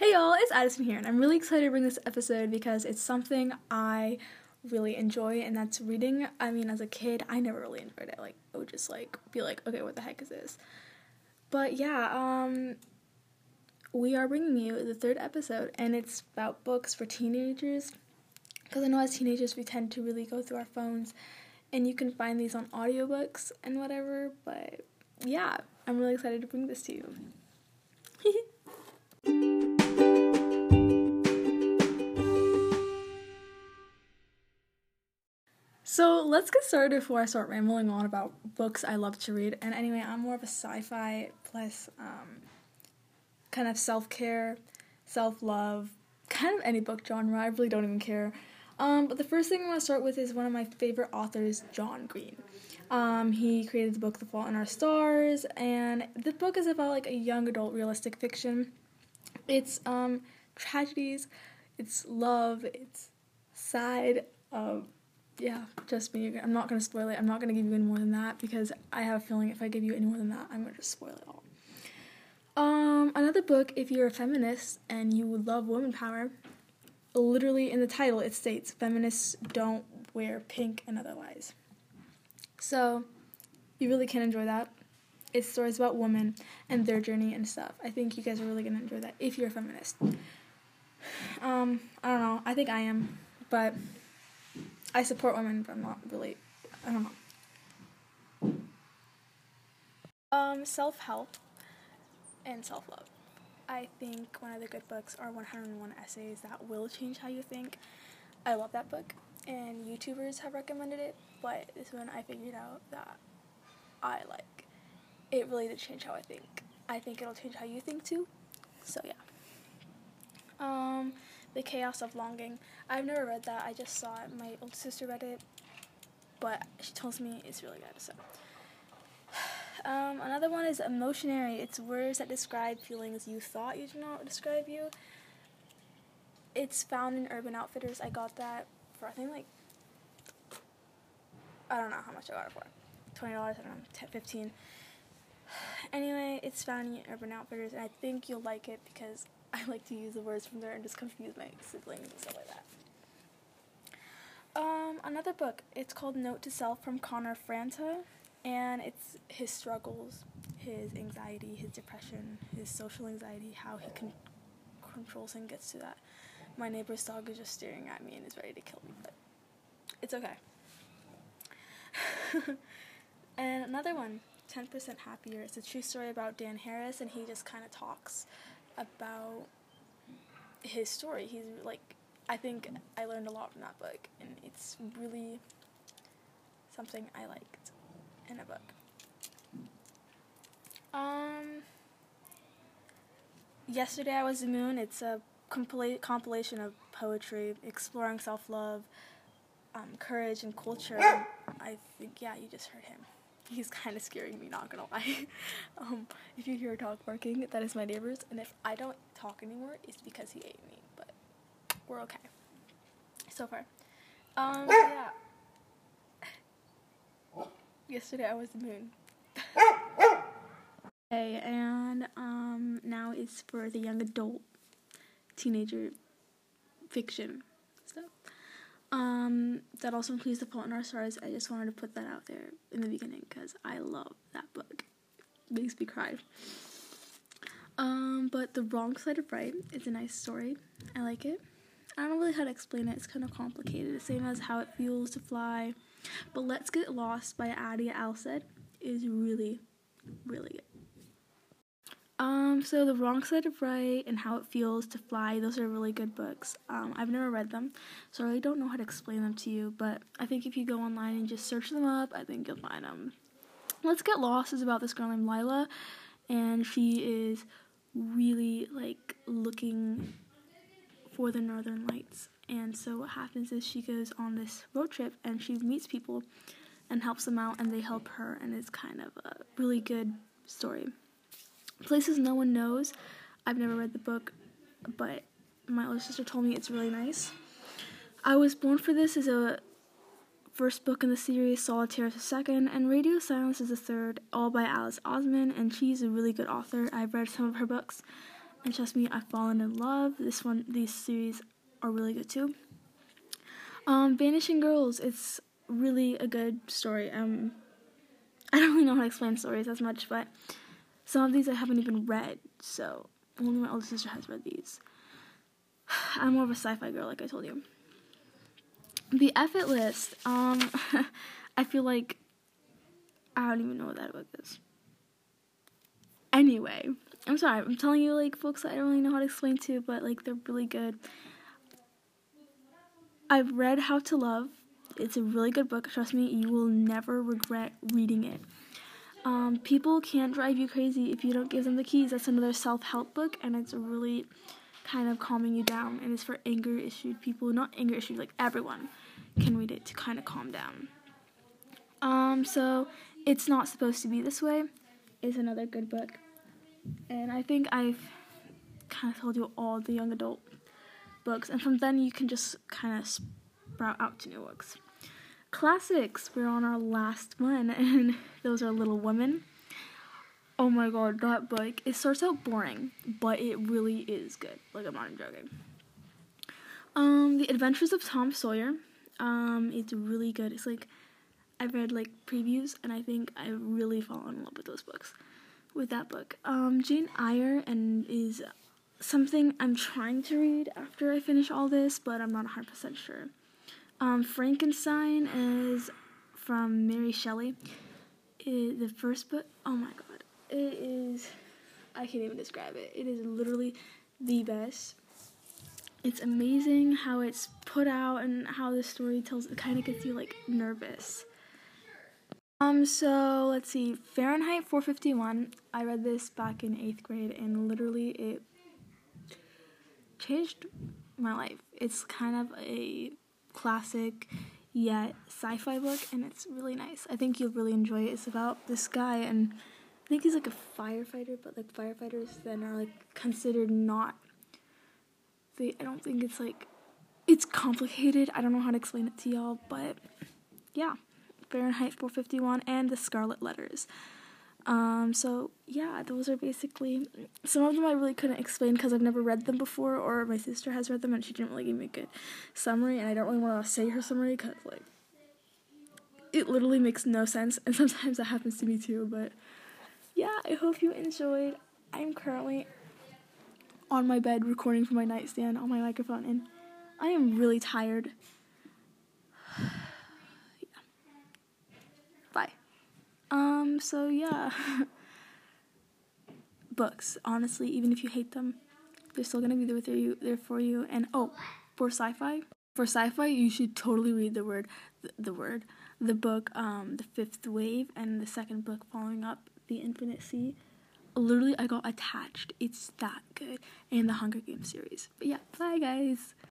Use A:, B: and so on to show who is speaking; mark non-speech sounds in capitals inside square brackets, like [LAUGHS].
A: Hey y'all, it's Addison here, and I'm really excited to bring this episode because it's something I really enjoy, and that's reading. I mean, as a kid, I never really enjoyed it. Like, I would just like be like, okay, what the heck is this? But yeah, um, we are bringing you the third episode, and it's about books for teenagers. Because I know as teenagers, we tend to really go through our phones, and you can find these on audiobooks and whatever. But yeah, I'm really excited to bring this to you. [LAUGHS] So let's get started before I start rambling on about books I love to read. And anyway, I'm more of a sci-fi plus um, kind of self-care, self-love, kind of any book genre. I really don't even care. Um, but the first thing I want to start with is one of my favorite authors, John Green. Um, he created the book The Fault in Our Stars, and the book is about like a young adult realistic fiction. It's um, tragedies, it's love, it's side. of yeah, just me. I'm not gonna spoil it. I'm not gonna give you any more than that because I have a feeling if I give you any more than that, I'm gonna just spoil it all. Um, another book, if you're a feminist and you love woman power, literally in the title it states feminists don't wear pink and other lies. So, you really can enjoy that. It's stories about women and their journey and stuff. I think you guys are really gonna enjoy that if you're a feminist. Um, I don't know. I think I am, but I support women, but I'm not really. I don't know. Um, self help and self love. I think one of the good books are 101 Essays That Will Change How You Think. I love that book, and YouTubers have recommended it, but this one I figured out that I like. It really did change how I think. I think it'll change how you think too. So yeah. Um, the Chaos of Longing. I've never read that. I just saw it. My older sister read it, but she tells me it's really good. So, [SIGHS] um, another one is Emotionary. It's words that describe feelings you thought you did not describe you. It's found in Urban Outfitters. I got that for I think like I don't know how much I got it for. Twenty dollars. I don't know, 10, 15. [SIGHS] Anyway, it's found in Urban Outfitters, and I think you'll like it because [LAUGHS] I like to use the words from there and just confuse my siblings and stuff like that. Um, another book. It's called Note to Self from Connor Franta, and it's his struggles, his anxiety, his depression, his social anxiety, how he con- controls and gets to that. My neighbor's dog is just staring at me and is ready to kill me, but it's okay. [LAUGHS] and another one, 10% Happier. It's a true story about Dan Harris, and he just kind of talks about his story. He's like, I think I learned a lot from that book, and it's really something I liked in a book. Um, yesterday I was the moon. It's a compila- compilation of poetry exploring self love, um, courage, and culture. I think yeah, you just heard him he's kind of scaring me, not gonna lie. [LAUGHS] um, if you hear a dog barking, that is my neighbor's, and if I don't talk anymore, it's because he ate me, but we're okay. So far. Um, [COUGHS] yeah. [LAUGHS] Yesterday I was the moon. [COUGHS] okay, and um, now it's for the young adult teenager fiction. Um, that also includes The Fault in Our Stars. I just wanted to put that out there in the beginning because I love that book. It makes me cry. Um, but The Wrong Side of Right is a nice story. I like it. I don't know really how to explain it. It's kind of complicated. The same as How It Feels to Fly. But Let's Get Lost by Adi Alsaid is really, really good. Um, so The Wrong Side of Right and How It Feels to Fly, those are really good books. Um, I've never read them, so I really don't know how to explain them to you, but I think if you go online and just search them up, I think you'll find them. Let's Get Lost is about this girl named Lila, and she is really like looking for the northern lights. And so what happens is she goes on this road trip and she meets people and helps them out and they help her and it's kind of a really good story. Places No One Knows. I've never read the book, but my older sister told me it's really nice. I Was Born for This is a first book in the series, Solitaire is the second, and Radio Silence is the third, all by Alice Oseman, and she's a really good author. I've read some of her books, and trust me, I've fallen in love. This one, these series are really good too. Um, Vanishing Girls, it's really a good story. Um, I don't really know how to explain stories as much, but some of these I haven't even read, so only my older sister has read these. [SIGHS] I'm more of a sci-fi girl, like I told you. The Effort List, um, [LAUGHS] I feel like I don't even know what that book is. Anyway, I'm sorry, I'm telling you like books I don't really know how to explain to, but like they're really good. I've read How to Love. It's a really good book. Trust me, you will never regret reading it. Um, People Can't Drive You Crazy If You Don't Give Them the Keys. That's another self help book, and it's really kind of calming you down. And it's for anger issued people, not anger issued, like everyone can read it to kind of calm down. Um, so It's Not Supposed to Be This Way is another good book. And I think I've kind of told you all the young adult books, and from then you can just kind of sprout out to new books. Classics, we're on our last one, [LAUGHS] and those are Little Women. Oh my god, that book, it starts out boring, but it really is good. Like, I'm not joking. Um, The Adventures of Tom Sawyer. Um, it's really good. It's like, I've read like previews, and I think I've really fallen in love with those books. With that book, um, Jane Eyre, and is something I'm trying to read after I finish all this, but I'm not 100% sure. Um, Frankenstein is from Mary Shelley. It, the first book, oh my god, it is, I can't even describe it. It is literally the best. It's amazing how it's put out and how the story tells, it kind of gets you like nervous. Um, so let's see, Fahrenheit 451. I read this back in eighth grade, and literally it changed my life. It's kind of a classic yet sci-fi book and it's really nice. I think you'll really enjoy it. It's about this guy and I think he's like a firefighter, but like firefighters then are like considered not they I don't think it's like it's complicated. I don't know how to explain it to y'all, but yeah. Fahrenheit 451 and the Scarlet Letters. Um, so yeah, those are basically some of them I really couldn't explain because I've never read them before, or my sister has read them and she didn't really give me a good summary, and I don't really want to say her summary because like it literally makes no sense, and [LAUGHS] sometimes that happens to me too. But yeah, I hope you enjoyed. I'm currently on my bed recording from my nightstand on my microphone, and I am really tired. Um, so yeah. [LAUGHS] Books, honestly, even if you hate them, they're still gonna be there with you there for you. And oh, for sci-fi, for sci-fi, you should totally read the word the, the word the book um the fifth wave and the second book following up the infinite sea. Literally i got attached. It's that good. And the hunger games series. But yeah bye guys